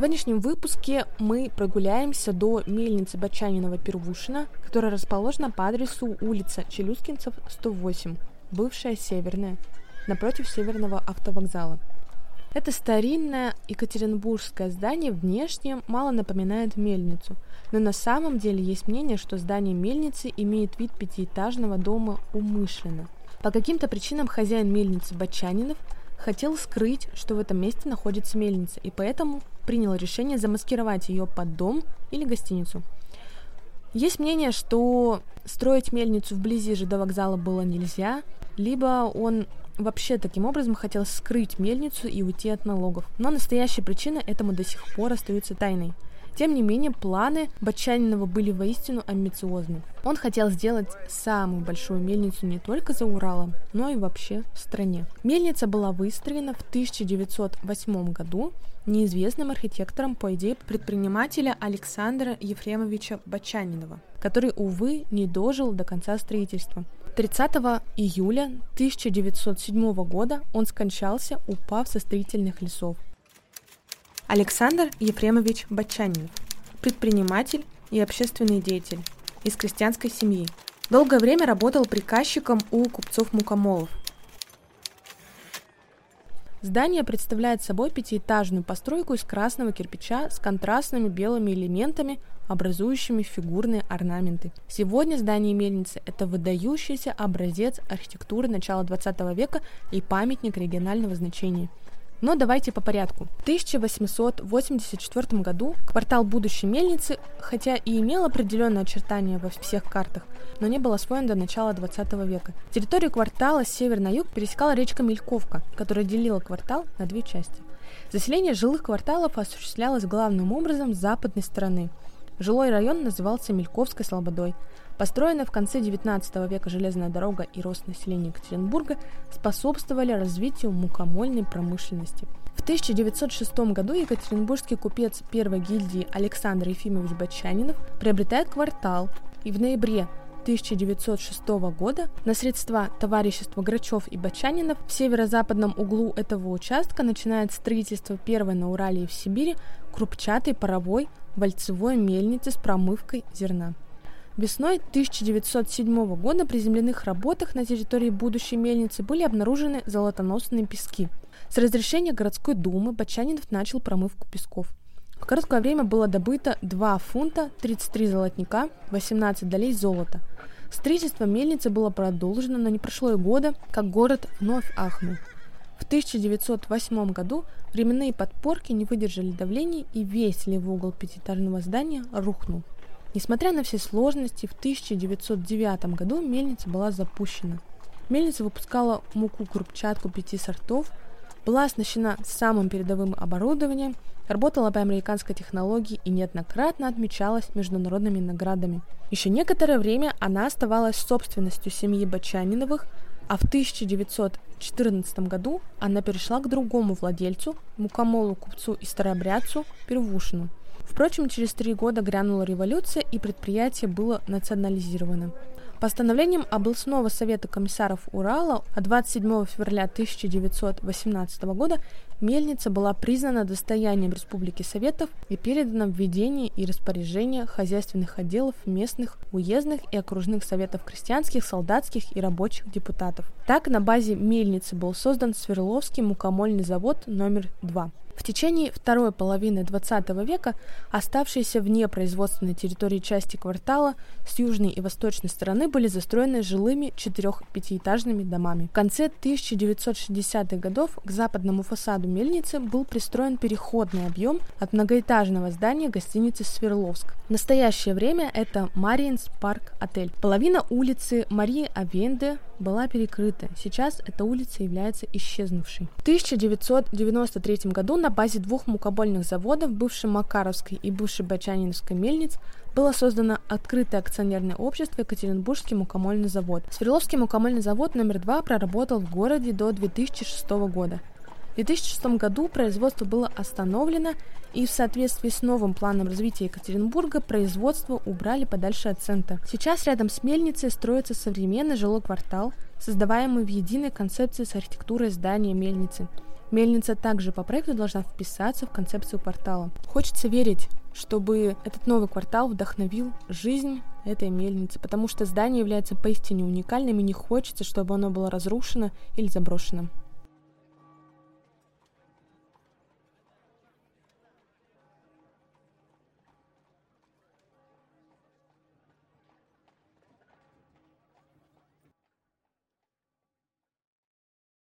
Сегодняшнем выпуске мы прогуляемся до мельницы Бачанинова-Первушина, которая расположена по адресу улица Челюскинцев, 108, бывшая Северная, напротив Северного автовокзала. Это старинное екатеринбургское здание внешне мало напоминает мельницу, но на самом деле есть мнение, что здание мельницы имеет вид пятиэтажного дома умышленно. По каким-то причинам хозяин мельницы Бачанинов – хотел скрыть, что в этом месте находится мельница, и поэтому принял решение замаскировать ее под дом или гостиницу. Есть мнение, что строить мельницу вблизи же до вокзала было нельзя, либо он вообще таким образом хотел скрыть мельницу и уйти от налогов. Но настоящая причина этому до сих пор остается тайной. Тем не менее, планы Бачанинова были воистину амбициозны. Он хотел сделать самую большую мельницу не только за Уралом, но и вообще в стране. Мельница была выстроена в 1908 году неизвестным архитектором по идее предпринимателя Александра Ефремовича Бачанинова, который, увы, не дожил до конца строительства. 30 июля 1907 года он скончался, упав со строительных лесов. Александр Ефремович Бачанинов, предприниматель и общественный деятель из крестьянской семьи. Долгое время работал приказчиком у купцов-мукомолов. Здание представляет собой пятиэтажную постройку из красного кирпича с контрастными белыми элементами, образующими фигурные орнаменты. Сегодня здание мельницы – это выдающийся образец архитектуры начала 20 века и памятник регионального значения – но давайте по порядку. В 1884 году квартал будущей мельницы, хотя и имел определенные очертания во всех картах, но не был освоен до начала 20 века. Территорию квартала с север на юг пересекала речка Мельковка, которая делила квартал на две части. Заселение жилых кварталов осуществлялось главным образом с западной стороны. Жилой район назывался Мельковской Слободой – Построенная в конце XIX века железная дорога и рост населения Екатеринбурга способствовали развитию мукомольной промышленности. В 1906 году екатеринбургский купец первой гильдии Александр Ефимович Бачанинов приобретает квартал, и в ноябре 1906 года на средства товарищества Грачев и Бачанинов в северо-западном углу этого участка начинает строительство первой на Урале и в Сибири крупчатой паровой вальцевой мельницы с промывкой зерна. Весной 1907 года при земляных работах на территории будущей мельницы были обнаружены золотоносные пески. С разрешения городской думы Бочанинов начал промывку песков. В короткое время было добыто 2 фунта, 33 золотника, 18 долей золота. Строительство мельницы было продолжено, но не прошло и года, как город вновь ахнул. В 1908 году временные подпорки не выдержали давления, и весь левый угол пятиэтажного здания рухнул. Несмотря на все сложности, в 1909 году мельница была запущена. Мельница выпускала муку крупчатку пяти сортов, была оснащена самым передовым оборудованием, работала по американской технологии и неоднократно отмечалась международными наградами. Еще некоторое время она оставалась собственностью семьи Бачаниновых, а в 1914 году она перешла к другому владельцу, мукомолу купцу и старообрядцу Первушину – Впрочем, через три года грянула революция, и предприятие было национализировано. Постановлением областного совета комиссаров Урала от 27 февраля 1918 года мельница была признана достоянием Республики Советов и передана в ведение и распоряжение хозяйственных отделов местных, уездных и окружных советов крестьянских, солдатских и рабочих депутатов. Так на базе мельницы был создан Свердловский мукомольный завод номер 2. В течение второй половины XX века оставшиеся вне производственной территории части квартала с южной и восточной стороны были застроены жилыми четырех-пятиэтажными домами. В конце 1960-х годов к западному фасаду мельницы был пристроен переходный объем от многоэтажного здания гостиницы «Сверловск». В настоящее время это Мариинс Парк Отель. Половина улицы Марии Авенде была перекрыта. Сейчас эта улица является исчезнувшей. В 1993 году на базе двух мукобольных заводов, бывшей Макаровской и бывшей Бачаниновской мельниц, было создано открытое акционерное общество Екатеринбургский мукомольный завод. Свердловский мукомольный завод номер два проработал в городе до 2006 года. В 2006 году производство было остановлено, и в соответствии с новым планом развития Екатеринбурга производство убрали подальше от центра. Сейчас рядом с мельницей строится современный жилой квартал, создаваемый в единой концепции с архитектурой здания мельницы. Мельница также по проекту должна вписаться в концепцию квартала. Хочется верить, чтобы этот новый квартал вдохновил жизнь этой мельницы, потому что здание является поистине уникальным и не хочется, чтобы оно было разрушено или заброшено.